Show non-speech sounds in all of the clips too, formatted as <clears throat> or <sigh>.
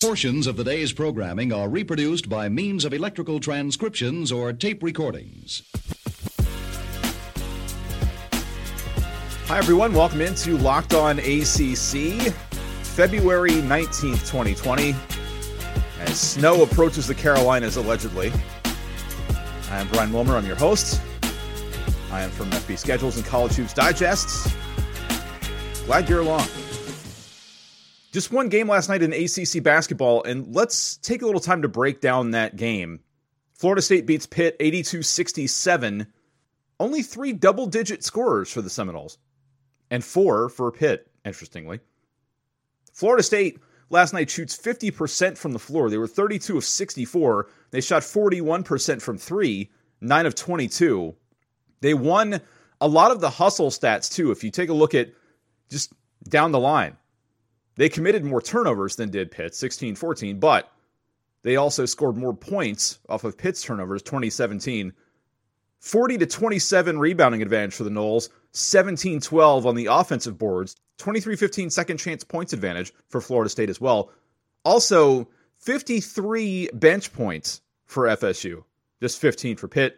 Portions of the day's programming are reproduced by means of electrical transcriptions or tape recordings. Hi, everyone. Welcome into Locked On ACC, February 19th, 2020. As snow approaches the Carolinas, allegedly. I am Brian Wilmer. I'm your host. I am from FB Schedules and College Hoops Digests. Glad you're along. Just one game last night in ACC basketball, and let's take a little time to break down that game. Florida State beats Pitt 82 67. Only three double digit scorers for the Seminoles, and four for Pitt, interestingly. Florida State last night shoots 50% from the floor. They were 32 of 64. They shot 41% from three, 9 of 22. They won a lot of the hustle stats, too. If you take a look at just down the line, they committed more turnovers than did Pitt, 16 14, but they also scored more points off of Pitt's turnovers, 2017. 40 to 27 rebounding advantage for the Noles, 17 12 on the offensive boards, 23 15 second chance points advantage for Florida State as well. Also, 53 bench points for FSU, just 15 for Pitt.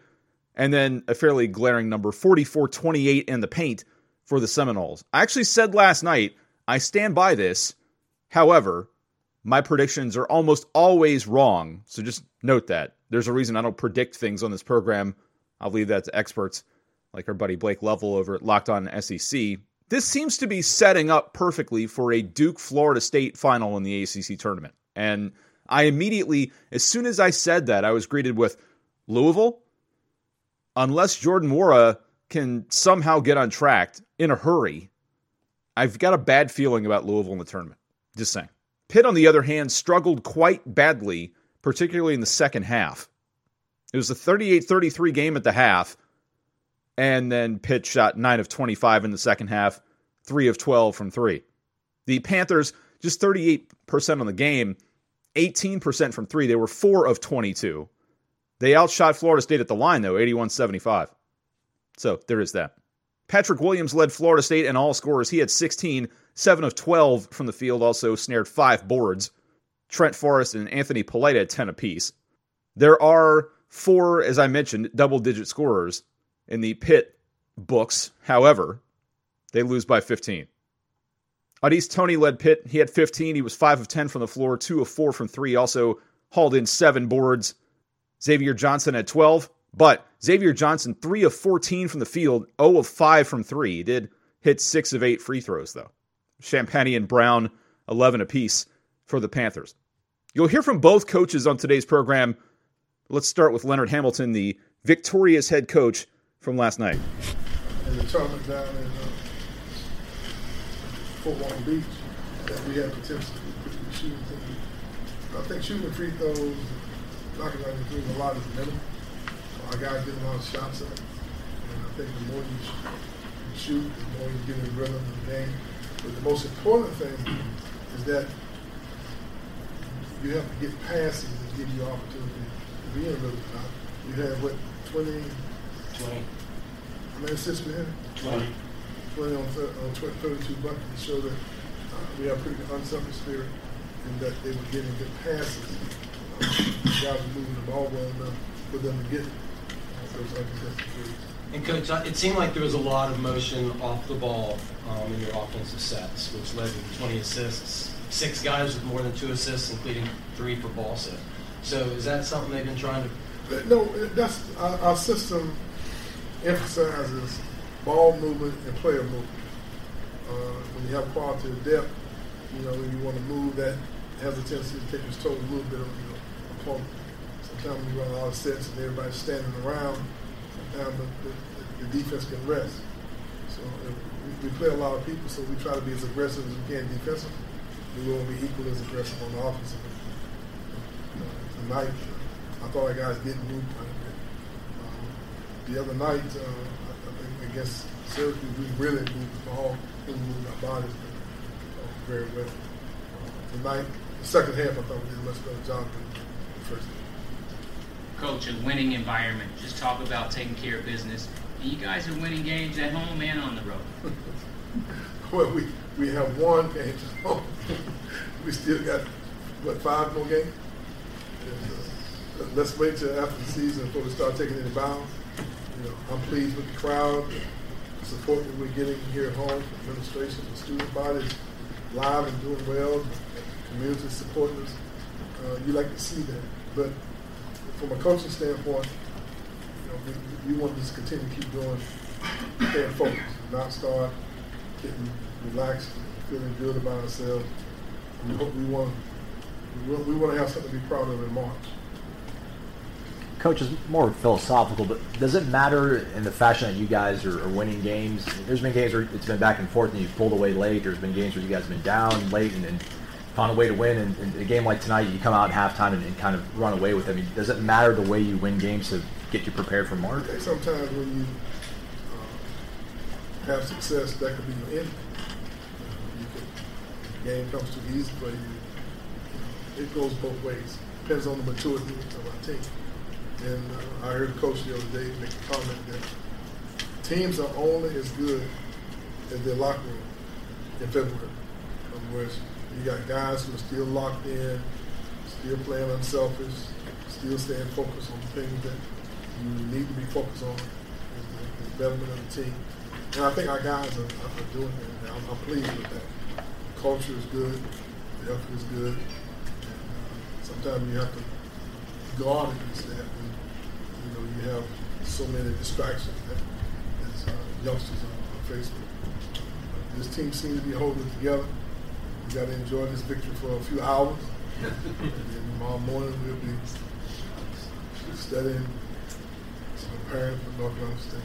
And then a fairly glaring number 44 28 in the paint for the Seminoles. I actually said last night I stand by this. However, my predictions are almost always wrong. So just note that. There's a reason I don't predict things on this program. I'll leave that to experts like our buddy Blake Lovell over at Locked On SEC. This seems to be setting up perfectly for a Duke Florida State final in the ACC tournament. And I immediately, as soon as I said that, I was greeted with Louisville. Unless Jordan Nwora can somehow get on track in a hurry, I've got a bad feeling about Louisville in the tournament. Just saying. Pitt, on the other hand, struggled quite badly, particularly in the second half. It was a 38 33 game at the half, and then Pitt shot 9 of 25 in the second half, 3 of 12 from 3. The Panthers, just 38% on the game, 18% from 3. They were 4 of 22. They outshot Florida State at the line, though, 81 75. So there is that. Patrick Williams led Florida State in all scores. He had 16, 7 of 12 from the field, also snared five boards. Trent Forrest and Anthony Polite had 10 apiece. There are four, as I mentioned, double digit scorers in the Pitt books. However, they lose by 15. Au'Diese Toney led Pitt. He had 15. He was 5 of 10 from the floor, 2 of 4 from 3. Also hauled in seven boards. Xavier Johnson had 12. But Xavier Johnson, 3 of 14 from the field, 0 of 5 from 3. He did hit 6 of 8 free throws, though. Champagnie and Brown, 11 apiece for the Panthers. You'll hear from both coaches on today's program. Let's start with Leonard Hamilton, the victorious head coach from last night. In the tournament down in uh, Fort Walton Beach, that we had potential to shoot. I think shooting free throws, knocking out the three, a lot is minimum our guys get a lot of shots up. And I think the more you shoot, the more you get in the rhythm of the game. But the most important thing is that you have to get passes that give you opportunity to be in rhythm. You have what, 20? 20. How many assists we had? 20. 20 on, th- on 20, 32 buckets to show that uh, we have pretty unselfish spirit and that they were getting good passes. Uh, guys were moving the ball well enough for them to get and coach, it seemed like there was a lot of motion off the ball um, in your offensive sets, which led to 20 assists. Six guys with more than two assists, including three for ball set. So is that something they've been trying to? No, that's our, our system emphasizes ball movement and player movement. Uh, when you have quality of depth, you know, when you want to move, that has a tendency to take its toll a little bit on your opponent. Sometimes we run a lot of sets and everybody's standing around. Sometimes the, the, the defense can rest. So we, we, play a lot of people, so we try to be as aggressive as we can defensively. We will be equally as aggressive on the offensive. Uh, tonight, I thought our guys didn't move quite a bit. Um, the other night, uh, I, think against Syracuse, we really moved the ball. We moved our bodies uh, very well. Uh, tonight, the second half, I thought we did a much better job than the first half coach a winning environment. Just talk about taking care of business. And you guys are winning games at home and on the road. <laughs> well, we, we have one game at home. <laughs> we still got what five more games. And, uh, let's wait till after the season before we start taking any bounds. You know, I'm pleased with the crowd, the support that we're getting here at home, administration, the student bodies, live and doing well, the community supporting us. Uh, you like to see that, but from a coaching standpoint, you know, we, we want to just continue to keep doing, staying focused, not start getting relaxed, feeling good about ourselves. We hope we want we we want to have something to be proud of in March. Coach is more philosophical, but does it matter in the fashion that you guys are, are, winning games? There's been games where it's been back and forth and you've pulled away late. There's been games where you guys have been down late and, and found a way to win. And, and, a game like tonight, you come out at halftime and, and kind of run away with it. I mean, does it matter the way you win games to get you prepared for March? Sometimes when you uh, have success, that could be your end. You game comes too easy for you. it goes both ways. Depends on the maturity of our team. And uh, I heard coach the other day make a comment that teams are only as good as their locker room in February. In other words, you got guys who are still locked in, still playing unselfish, still staying focused on the things that you need to be focused on, the, the development of the team. And I think our guys are, are doing that. I'm, I'm, pleased with that. The culture is good, the effort is good. And, uh, sometimes you have to guard against that when you know you have so many distractions that as uh, youngsters on, on Facebook. But this team seems to be holding together. We got to enjoy this victory for a few hours, and then tomorrow morning we'll be studying, preparing for North Carolina State.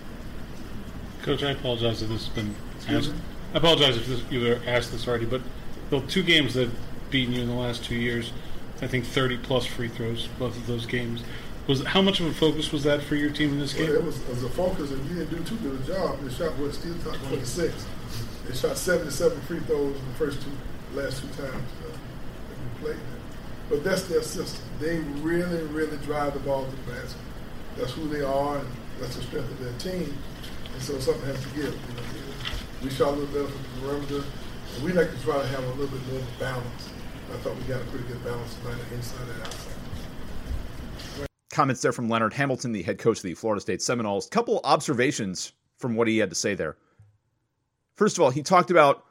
Coach, I apologize if this has been asked. I apologize if this, you were asked this already, but the two games that beaten you in the last two years I think 30 plus free throws both of those games. Was how much of a focus was that for your team in this game? Well, it was, it was a focus, and you didn't do too good a job. They shot what Steel top 26. They shot 77 free throws in the first two, last two times uh, that we played them. But that's their system. They really, really drive the ball to the basket. That's who they are, and that's the strength of their team. And so something has to give. You know, we shot a little better from the perimeter, and we like to try to have a little bit more balance. I thought we got a pretty good balance tonight, inside and outside. Comments there from Leonard Hamilton, the head coach of the Florida State Seminoles. Couple observations from what he had to say there. First of all, he talked about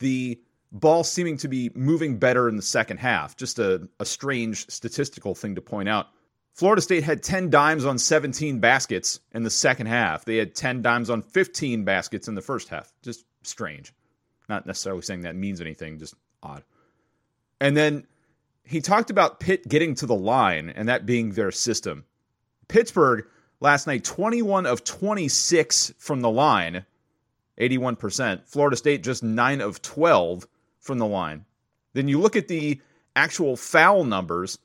the ball seeming to be moving better in the second half. Just a, a strange statistical thing to point out. Florida State had 10 dimes on 17 baskets in the second half. They had 10 dimes on 15 baskets in the first half. Just strange. Not necessarily saying that means anything, just odd. And then he talked about Pitt getting to the line and that being their system. Pittsburgh last night, 21 of 26 from the line, 81%. Florida State just 9 of 12 from the line. Then you look at the actual foul numbers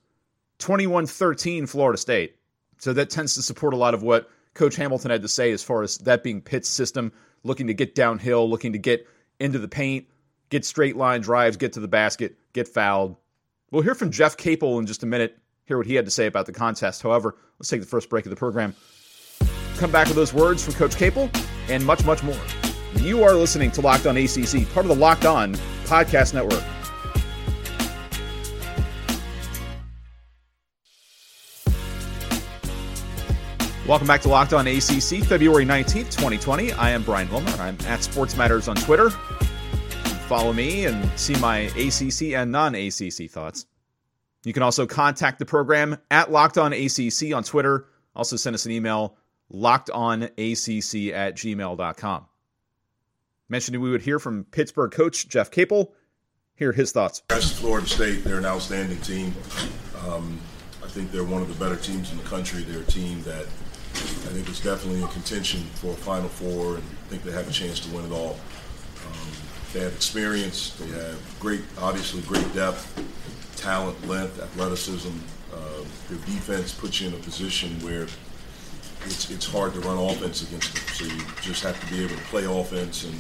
21 13 Florida State. So that tends to support a lot of what Coach Hamilton had to say as far as that being Pitt's system, looking to get downhill, looking to get into the paint, get straight line drives, get to the basket, get fouled. We'll hear from Jeff Capel in just a minute, hear what he had to say about the contest. However, let's take the first break of the program. Come back with those words from Coach Capel and much, much more. You are listening to Locked On ACC, part of the Locked On Podcast Network. Welcome back to Locked On ACC, February 19th, 2020. I am Brian Wilmer. I'm at Sports Matters on Twitter follow me and see my ACC and non ACC thoughts. You can also contact the program at Locked On ACC on Twitter. Also, send us an email, lockedonacc at gmail.com. Mentioned we would hear from Pittsburgh coach Jeff Capel. Hear his thoughts. As Florida State, they're an outstanding team. Um, I think they're one of the better teams in the country. They're a team that I think is definitely in contention for a Final Four, and I think they have a chance to win it all. They have experience. They have great, obviously, great depth, talent, length, athleticism. Uh, their defense puts you in a position where it's it's hard to run offense against them. So you just have to be able to play offense and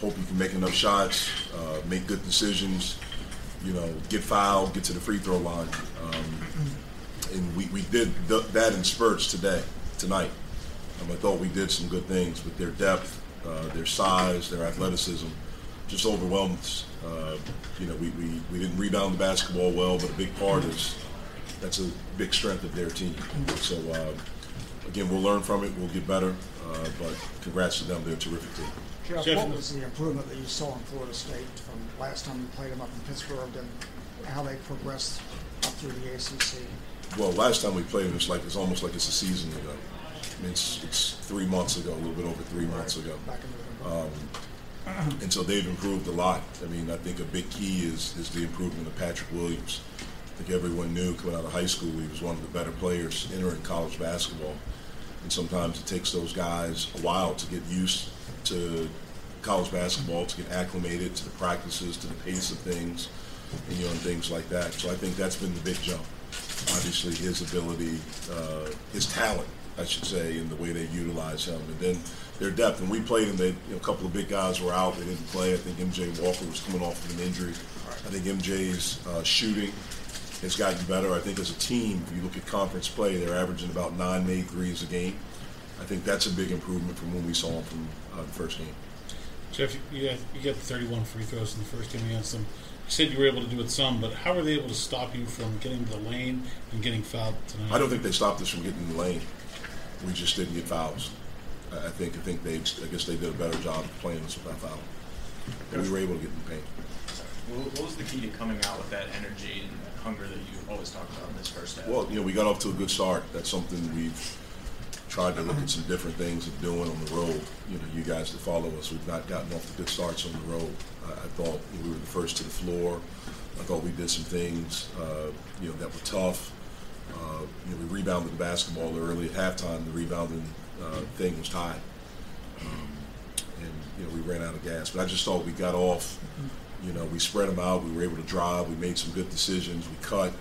hope you can make enough shots, uh, make good decisions. You know, get fouled, get to the free throw line. Um, and we, we did th- that in spurts today, tonight. Um, I thought we did some good things with their depth, uh, their size, their athleticism just overwhelmed. Uh, you know, we, we, we didn't rebound the basketball well, but a big part is that's a big strength of their team. So, uh, again, we'll learn from it. We'll get better. Uh, but congrats to them. They're a terrific team. Jeff, Jeff- what was the improvement that you saw in Florida State from last time you played them up in Pittsburgh and how they progressed up through the ACC? Well, last time we played them, it's like it's almost like it's a season ago. I mean, it's, it's three months ago, a little bit over three months ago. Back in November. Um, and so they've improved a lot. I mean, I think a big key is, is the improvement of Patrick Williams. I think everyone knew coming out of high school he was one of the better players entering college basketball. And sometimes it takes those guys a while to get used to college basketball, to get acclimated to the practices, to the pace of things, and, you know, and things like that. So I think that's been the big jump. Obviously, his ability, uh, his talent, I should say, in the way they utilize him, and then their depth. And we played them, they, you know, a couple of big guys were out; they didn't play. I think MJ Walker was coming off of an injury. I think MJ's uh, shooting has gotten better. I think as a team, if you look at conference play, they're averaging about nine made threes a game. I think that's a big improvement from when we saw them from uh, the first game. Jeff, you got, you got the 31 free throws in the first game against them. You said you were able to do it some, but how were they able to stop you from getting to the lane and getting fouled tonight? I don't think they stopped us from getting in the lane. We just didn't get fouls. I I think I think they I guess they did a better job of playing us without fouling. And we were able to get in the paint. What what was the key to coming out with that energy and hunger that you always talk about in this first half? Well, you know, we got off to a good start. That's something we've tried to look at some different things of doing on the road. You know, you guys that follow us, we've not gotten off the good starts on the road. I, I thought you know, we were the first to the floor. I thought we did some things, uh, you know, that were tough. Uh, you know, we rebounded the basketball early at halftime. The rebounding uh, thing was tied, um, and you know, we ran out of gas. But I just thought we got off. You know, we spread them out. We were able to drive. We made some good decisions. We cut.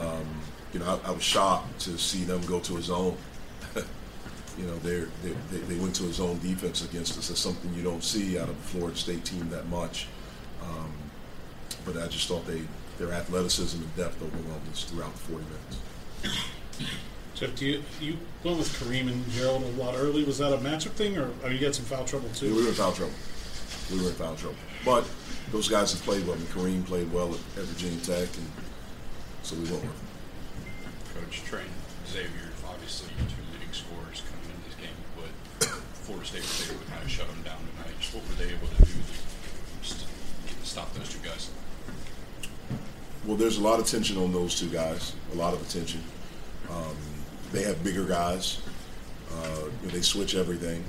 Um, you know, I, I was shocked to see them go to a zone. You know, they're, they they they went to a zone defense against us. That's something you don't see out of the Florida State team that much. Um, but I just thought they their athleticism and depth overwhelmed us throughout the 40 minutes. Jeff, do you, you went with Kareem and Gerald a lot early. Was that a matchup thing, or or you got some foul trouble too? Yeah, we were in foul trouble. We were in foul trouble. But those guys have played well. I mean, Kareem played well at, at Virginia Tech, and so we went with him. Coach Trent Xavier, obviously your two leading scorers coming into this game, but Florida State was able to kind of shut them down tonight. Just what were they able to do to stop those two guys? Well, there's a lot of tension on those two guys. A lot of attention. Um, they have bigger guys. Uh, they switch everything,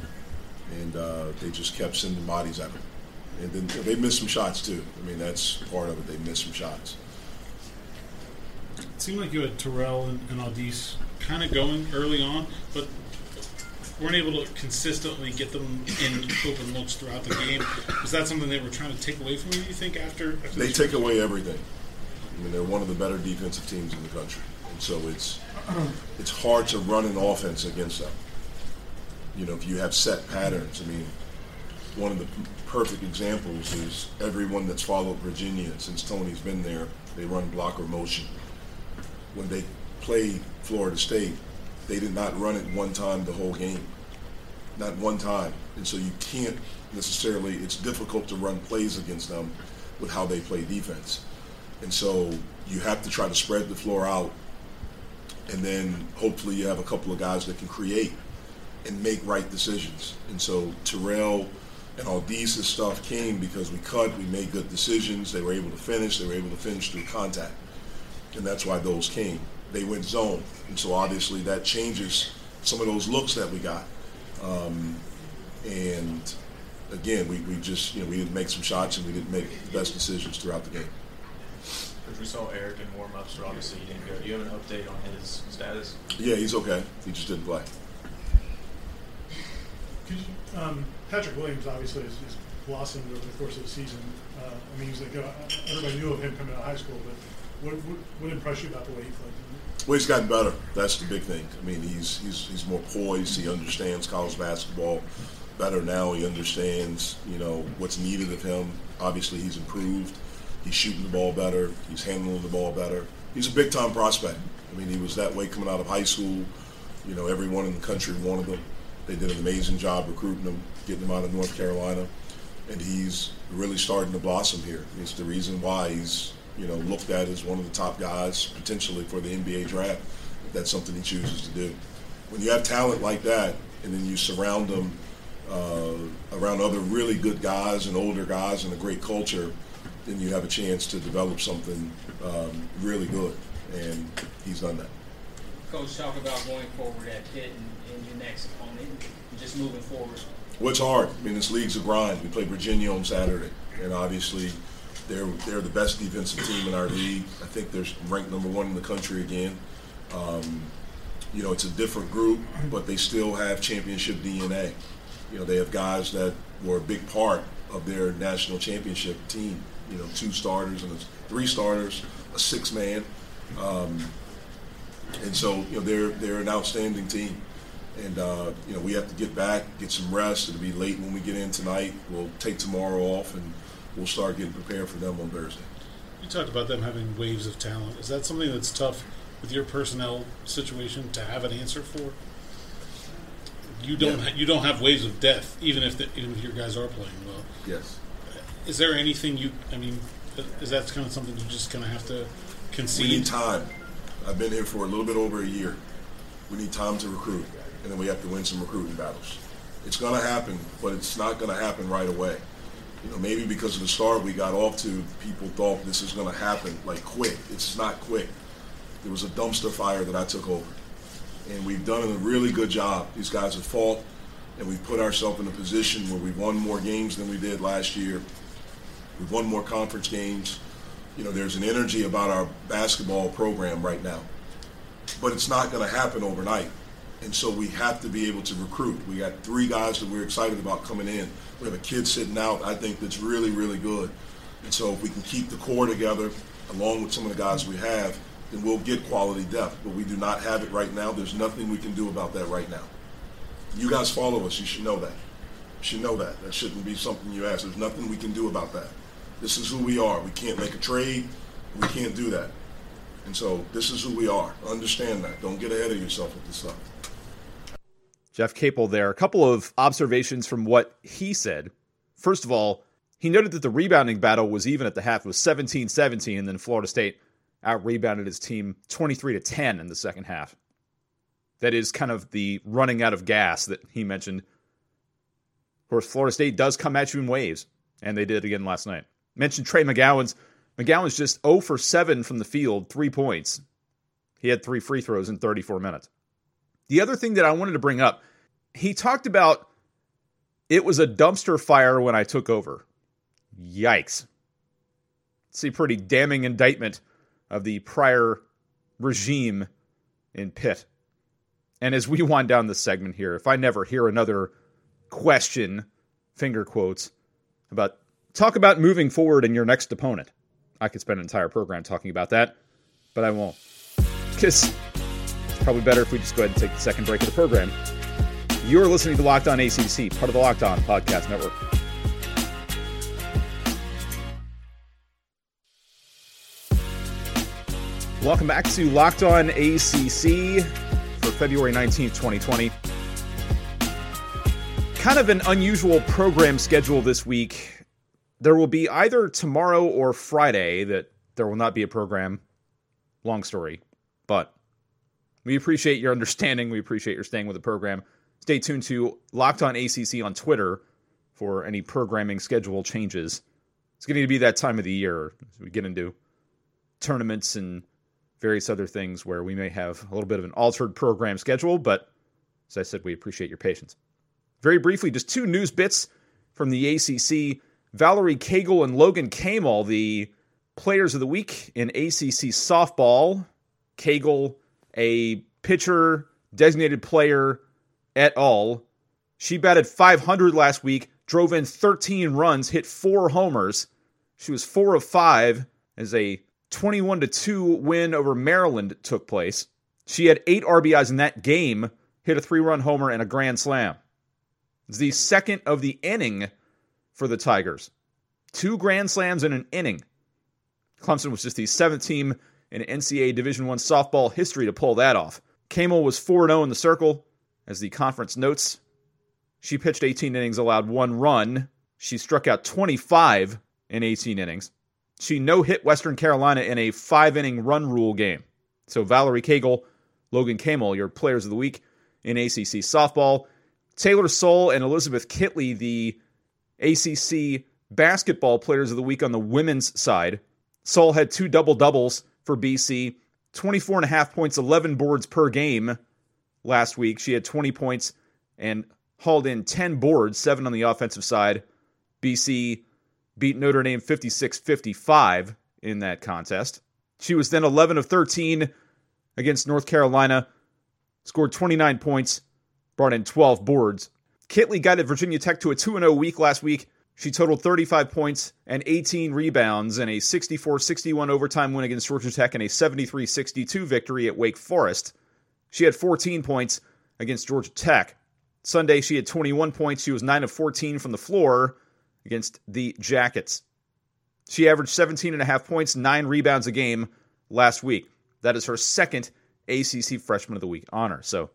and uh, they just kept sending bodies at them. And then you know, they missed some shots too. I mean, that's part of it. They missed some shots. It seemed like you had Terrell and, and Au'Diese kind of going early on, but weren't able to consistently get them in open looks throughout the game. Was that something they were trying to take away from you? You think after, after They take away everything. I mean, they're one of the better defensive teams in the country, and so it's <clears throat> it's hard to run an offense against them. You know, if you have set patterns. I mean, one of the perfect examples is everyone that's followed Virginia since Tony's been there. They run blocker motion. When they played Florida State, they did not run it one time the whole game. Not one time. And so you can't necessarily, it's difficult to run plays against them with how they play defense. And so you have to try to spread the floor out. And then hopefully you have a couple of guys that can create and make right decisions. And so Terrell and all these stuff came because we cut, we made good decisions, they were able to finish, they were able to finish through contact. And that's why those came. They went zone. And so obviously that changes some of those looks that we got. Um, and again, we, we just, you know, we didn't make some shots and we didn't make the best decisions throughout the game. Because we saw Eric in warm-ups, but obviously he didn't go. Do you have an update on his status? Yeah, he's okay. He just didn't play. Could you, um, Patrick Williams obviously has, has blossomed over the course of the season. Uh, I mean, he's like, uh, everybody knew of him coming out of high school, but what, what, impressed you about the way he played? Well, he's gotten better. That's the big thing. I mean, he's he's he's more poised. He understands college basketball better now. He understands, you know, what's needed of him. Obviously, he's improved. He's shooting the ball better. He's handling the ball better. He's a big time prospect. I mean, he was that way coming out of high school. You know, everyone in the country wanted him. They did an amazing job recruiting him, getting him out of North Carolina. and he's really starting to blossom here. It's the reason why he's you know looked at as one of the top guys potentially for the NBA draft. If that's something he chooses to do. When you have talent like that, and then you surround them uh, around other really good guys and older guys and a great culture, then you have a chance to develop something um, really good. And he's done that. Coach, talk about going forward at Pitt and, and your next opponent, and just moving forward. What's hard? I mean, this league's a grind. We play Virginia on Saturday, and obviously, they're they're the best defensive team in our league. I think they're ranked number one in the country again. Um, you know, it's a different group, but they still have championship DNA. You know, they have guys that were a big part of their national championship team. You know, two starters and three starters, a six man, um, and so you know they're they're an outstanding team. And uh, you know we have to get back, get some rest. It'll be late when we get in tonight. We'll take tomorrow off, and we'll start getting prepared for them on Thursday. You talked about them having waves of talent. Is that something that's tough with your personnel situation to have an answer for? You don't. Yeah. Ha- you don't have waves of death, even if the, even if your guys are playing well. Yes. Is there anything you? I mean, is that kind of something you just kind of have to concede? We need time. I've been here for a little bit over a year. We need time to recruit, and then we have to win some recruiting battles. It's going to happen, but it's not going to happen right away. You know, maybe because of the start we got off to, people thought this is going to happen like quick. It's not quick. It was a dumpster fire that I took over, and we've done a really good job. These guys have fought, and we've put ourselves in a position where we've won more games than we did last year. We've won more conference games. You know, there's an energy about our basketball program right now. But it's not going to happen overnight. And so we have to be able to recruit. We got three guys that we're excited about coming in. We have a kid sitting out, I think, that's really, really good. And so if we can keep the core together, along with some of the guys we have, then we'll get quality depth. But we do not have it right now. There's nothing we can do about that right now. You guys follow us. You should know that. You should know that. That shouldn't be something you ask. There's nothing we can do about that. This is who we are. We can't make a trade. We can't do that. And so this is who we are. Understand that. Don't get ahead of yourself with this stuff. Jeff Capel there. A couple of observations from what he said. First of all, he noted that the rebounding battle was even at the half. It was 17 17, and then Florida State out rebounded his team 23 to 10 in the second half. That is kind of the running out of gas that he mentioned. Of course, Florida State does come at you in waves, and they did again last night. Mentioned Trey McGowens. McGowens just 0 for 7 from the field, three points. He had three free throws in 34 minutes. The other thing that I wanted to bring up, he talked about it was a dumpster fire when I took over. Yikes. It's a pretty damning indictment of the prior regime in Pitt. And as we wind down this segment here, if I never hear another question, finger quotes, about talk about moving forward in your next opponent, I could spend an entire program talking about that, but I won't. Because it's probably better if we just go ahead and take the second break of the program. You're listening to Locked On ACC, part of the Locked On Podcast Network. Welcome back to Locked On ACC for February 19th, 2020. Kind of an unusual program schedule this week. There will be either tomorrow or Friday that there will not be a program. Long story, but we appreciate your understanding. We appreciate your staying with the program. Stay tuned to Locked On ACC on Twitter for any programming schedule changes. It's getting to be that time of the year as we get into tournaments and various other things where we may have a little bit of an altered program schedule, but as I said, we appreciate your patience. Very briefly, just two news bits from the ACC. Valerie Cagle and Logan Kamal, the players of the week in ACC softball. Cagle, a pitcher, designated player at all. She batted 500 last week, drove in 13 runs, hit four homers. She was four of five as a 21 to 2 win over Maryland took place. She had eight RBIs in that game, hit a three run homer and a grand slam. It's the second of the inning for the Tigers. Two grand slams in an inning. Clemson was just the seventh team in NCAA Division One softball history to pull that off. Kamel was 4 0 in the circle, as the conference notes. She pitched 18 innings, allowed one run, She struck out 25 in 18 innings. She no hit Western Carolina in a five inning run rule game. So Valerie Cagle, Logan Kamel, your players of the week in ACC softball. Taylor Soule and Elizabeth Kitley, the ACC basketball players of the week on the women's side. Soule had two double doubles for BC, 24 and a half points, 11 boards per game last week. She had 20 points and hauled in 10 boards, seven on the offensive side. BC beat Notre Dame 56 55 in that contest. She was then 11 of 13 against North Carolina, scored 29 points, brought in 12 boards. Kitley guided Virginia Tech to a 2 0 week last week. She totaled 35 points and 18 rebounds in a 64 61 overtime win against Georgia Tech and a 73 62 victory at Wake Forest. She had 14 points against Georgia Tech. Sunday, she had 21 points. She was 9 of 14 from the floor against the Jackets. She averaged 17 and a half points, 9 rebounds a game last week. That is her second ACC Freshman of the Week honor. So,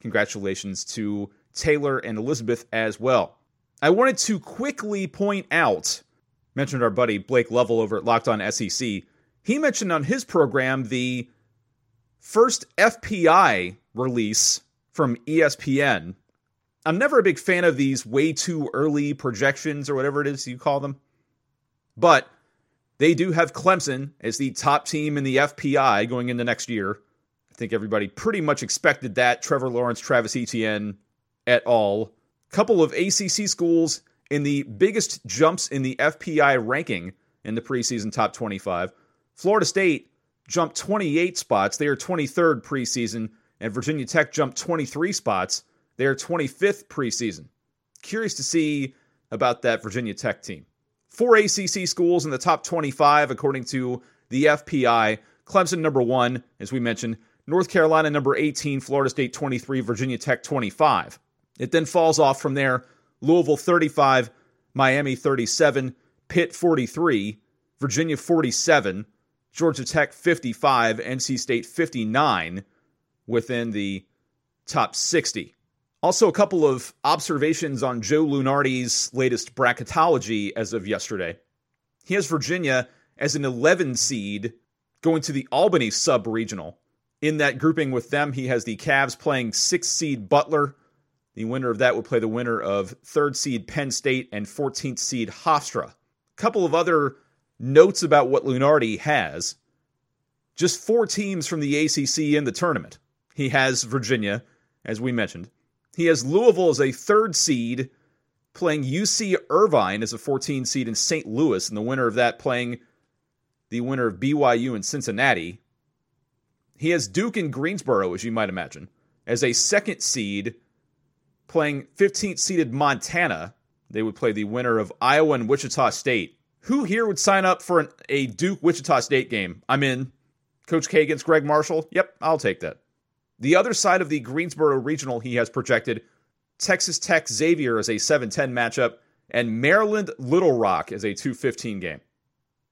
congratulations to Taylor and Elizabeth as well. I wanted to quickly point out, mentioned our buddy Blake Lovell over at Locked On SEC. He mentioned on his program the first FPI release from ESPN. I'm never a big fan of these way too early projections or whatever it is you call them. But they do have Clemson as the top team in the FPI going into next year. I think everybody pretty much expected that. Trevor Lawrence, Travis Etienne, et al. Couple of ACC schools in the biggest jumps in the FPI ranking in the preseason top 25. Florida State jumped 28 spots. They are 23rd preseason, and Virginia Tech jumped 23 spots. They are 25th preseason. Curious to see about that Virginia Tech team. Four ACC schools in the top 25, according to the FPI. Clemson, number one, as we mentioned. North Carolina, number 18. Florida State, 23. Virginia Tech, 25. It then falls off from there. Louisville, 35. Miami, 37. Pitt, 43. Virginia, 47. Georgia Tech, 55. NC State, 59 within the top 60. Also, a couple of observations on Joe Lunardi's latest bracketology as of yesterday. He has Virginia as an 11 seed going to the Albany sub regional. In that grouping with them, he has the Cavs playing 6 seed Butler. The winner of that would play the winner of 3rd seed Penn State and 14th seed Hofstra. A couple of other notes about what Lunardi has. Just four teams from the ACC in the tournament. He has Virginia, as we mentioned. He has Louisville as a third seed, playing UC Irvine as a 14 seed in St. Louis, and the winner of that playing the winner of BYU and Cincinnati. He has Duke and Greensboro, as you might imagine, as a second seed, playing 15th seeded Montana. They would play the winner of Iowa and Wichita State. Who here would sign up for an, a Duke Wichita State game? I'm in. Coach K against Gregg Marshall? Yep, I'll take that. The other side of the Greensboro Regional, he has projected Texas Tech Xavier as a 7 10 matchup and Maryland Little Rock as a 215 game.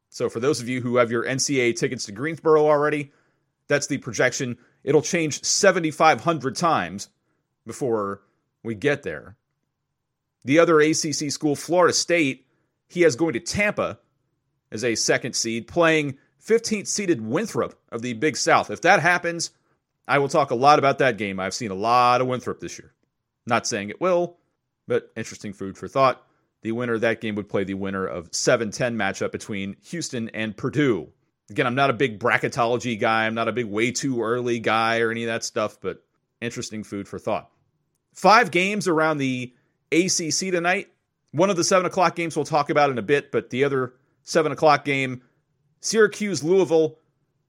So, for those of you who have your NCAA tickets to Greensboro already, that's the projection. It'll change 7,500 times before we get there. The other ACC school, Florida State, he has going to Tampa as a second seed, playing 15th seeded Winthrop of the Big South. If that happens, I will talk a lot about that game. I've seen a lot of Winthrop this year. Not saying it will, but interesting food for thought. The winner of that game would play the winner of 7 10 matchup between Houston and Purdue. Again, I'm not a big bracketology guy. I'm not a big way too early guy or any of that stuff, but interesting food for thought. Five games around the ACC tonight. One of the 7 o'clock games we'll talk about in a bit, but the other 7 o'clock game, Syracuse Louisville.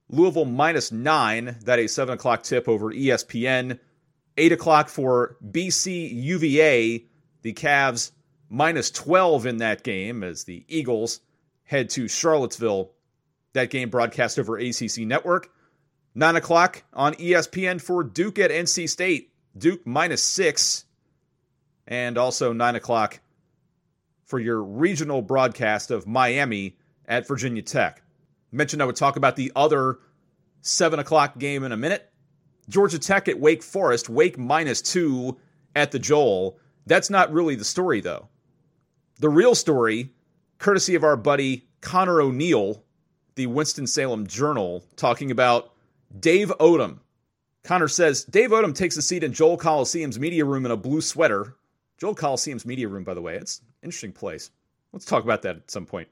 Louisville minus nine. That a seven o'clock tip over ESPN. Eight o'clock for BC UVA. The Cavs minus 12 in that game as the Eagles head to Charlottesville. That game broadcast over ACC Network. Nine o'clock on ESPN for Duke at NC State. Duke minus six. And also nine o'clock for your regional broadcast of Miami at Virginia Tech mentioned I would talk about the other seven o'clock game in a minute. Georgia Tech at Wake Forest, Wake minus two at the Joel. That's not really the story, though. The real story, courtesy of our buddy Conor O'Neill, the Winston-Salem Journal, talking about Dave Odom. Conor says Dave Odom takes a seat in Joel Coliseum's media room in a blue sweater. Joel Coliseum's media room, by the way, it's interesting place. Let's talk about that at some point.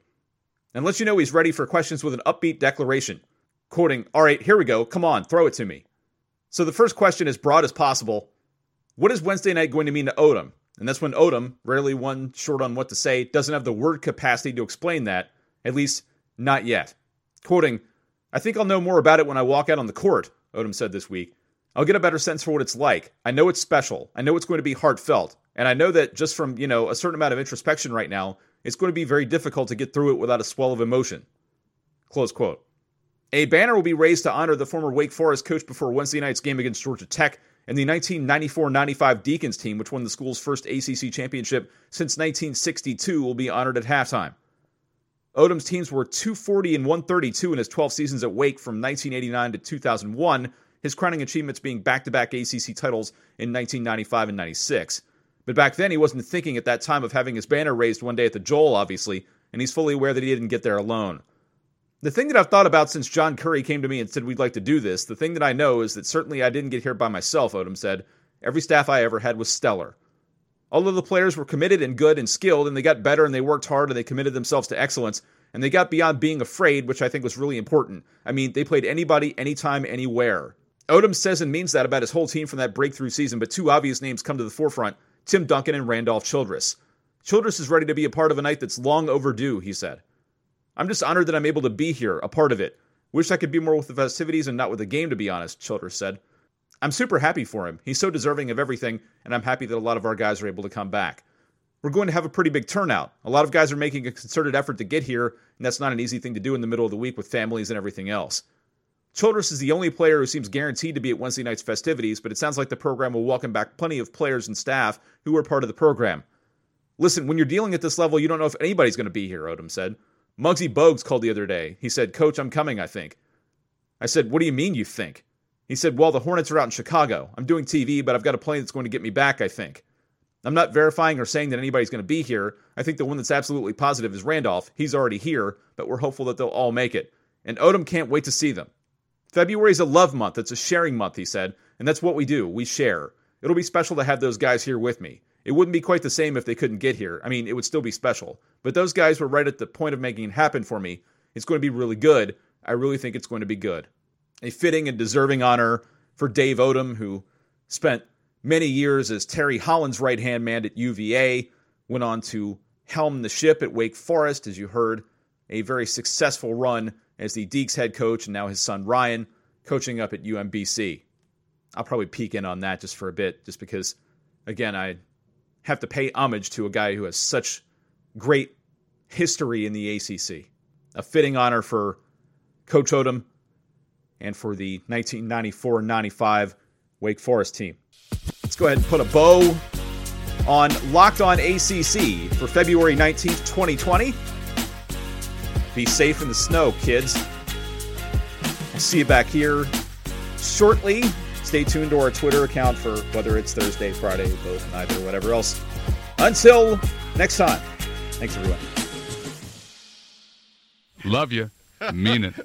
And let you know he's ready for questions with an upbeat declaration. Quoting, All right, here we go. Come on, throw it to me. So the first question, as broad as possible What is Wednesday night going to mean to Odom? And that's when Odom, rarely one short on what to say, doesn't have the word capacity to explain that, at least not yet. Quoting, I think I'll know more about it when I walk out on the court, Odom said this week. I'll get a better sense for what it's like. I know it's special. I know it's going to be heartfelt. And I know that just from, you know, a certain amount of introspection right now, it's going to be very difficult to get through it without a swell of emotion. Close quote. A banner will be raised to honor the former Wake Forest coach before Wednesday night's game against Georgia Tech and the 1994-95 Deacons team, which won the school's first ACC championship since 1962, will be honored at halftime. Odom's teams were 240 and 132 in his 12 seasons at Wake from 1989 to 2001, his crowning achievements being back-to-back ACC titles in 1995 and 96. But back then, he wasn't thinking at that time of having his banner raised one day at the Joel, obviously, and he's fully aware that he didn't get there alone. The thing that I've thought about since John Curry came to me and said we'd like to do this, the thing that I know is that certainly I didn't get here by myself, Odom said. Every staff I ever had was stellar. All of the players were committed and good and skilled, and they got better and they worked hard and they committed themselves to excellence, and they got beyond being afraid, which I think was really important. I mean, they played anybody, anytime, anywhere. Odom says and means that about his whole team from that breakthrough season, but two obvious names come to the forefront Tim Duncan and Randolph Childress. Childress is ready to be a part of a night that's long overdue, he said. I'm just honored that I'm able to be here, a part of it. Wish I could be more with the festivities and not with the game, to be honest, Childress said. I'm super happy for him. He's so deserving of everything, and I'm happy that a lot of our guys are able to come back. We're going to have a pretty big turnout. A lot of guys are making a concerted effort to get here, and that's not an easy thing to do in the middle of the week with families and everything else. Childress is the only player who seems guaranteed to be at Wednesday night's festivities, but it sounds like the program will welcome back plenty of players and staff who were part of the program. Listen, when you're dealing at this level, you don't know if anybody's going to be here, Odom said. Muggsy Bogues called the other day. He said, Coach, I'm coming, I think. I said, What do you mean you think? He said, Well, the Hornets are out in Chicago. I'm doing TV, but I've got a plane that's going to get me back, I think. I'm not verifying or saying that anybody's going to be here. I think the one that's absolutely positive is Randolph. He's already here, but we're hopeful that they'll all make it. And Odom can't wait to see them. February is a love month. It's a sharing month, he said, and that's what we do. We share. It'll be special to have those guys here with me. It wouldn't be quite the same if they couldn't get here. I mean, it would still be special. But those guys were right at the point of making it happen for me. It's going to be really good. I really think it's going to be good. A fitting and deserving honor for Dave Odom, who spent many years as Terry Holland's right hand man at UVA, went on to helm the ship at Wake Forest, as you heard, a very successful run as the Deacs head coach, and now his son Ryan coaching up at UMBC. I'll probably peek in on that just for a bit, just because, again, I have to pay homage to a guy who has such great history in the ACC. A fitting honor for Coach Odom and for the 1994 95 Wake Forest team. Let's go ahead and put a bow on Locked On ACC for February 19th, 2020. Be safe in the snow, kids. I'll see you back here shortly. Stay tuned to our Twitter account for whether it's Thursday, Friday, both, neither, whatever else. Until next time. Thanks, everyone. Love you. Mean it. <laughs>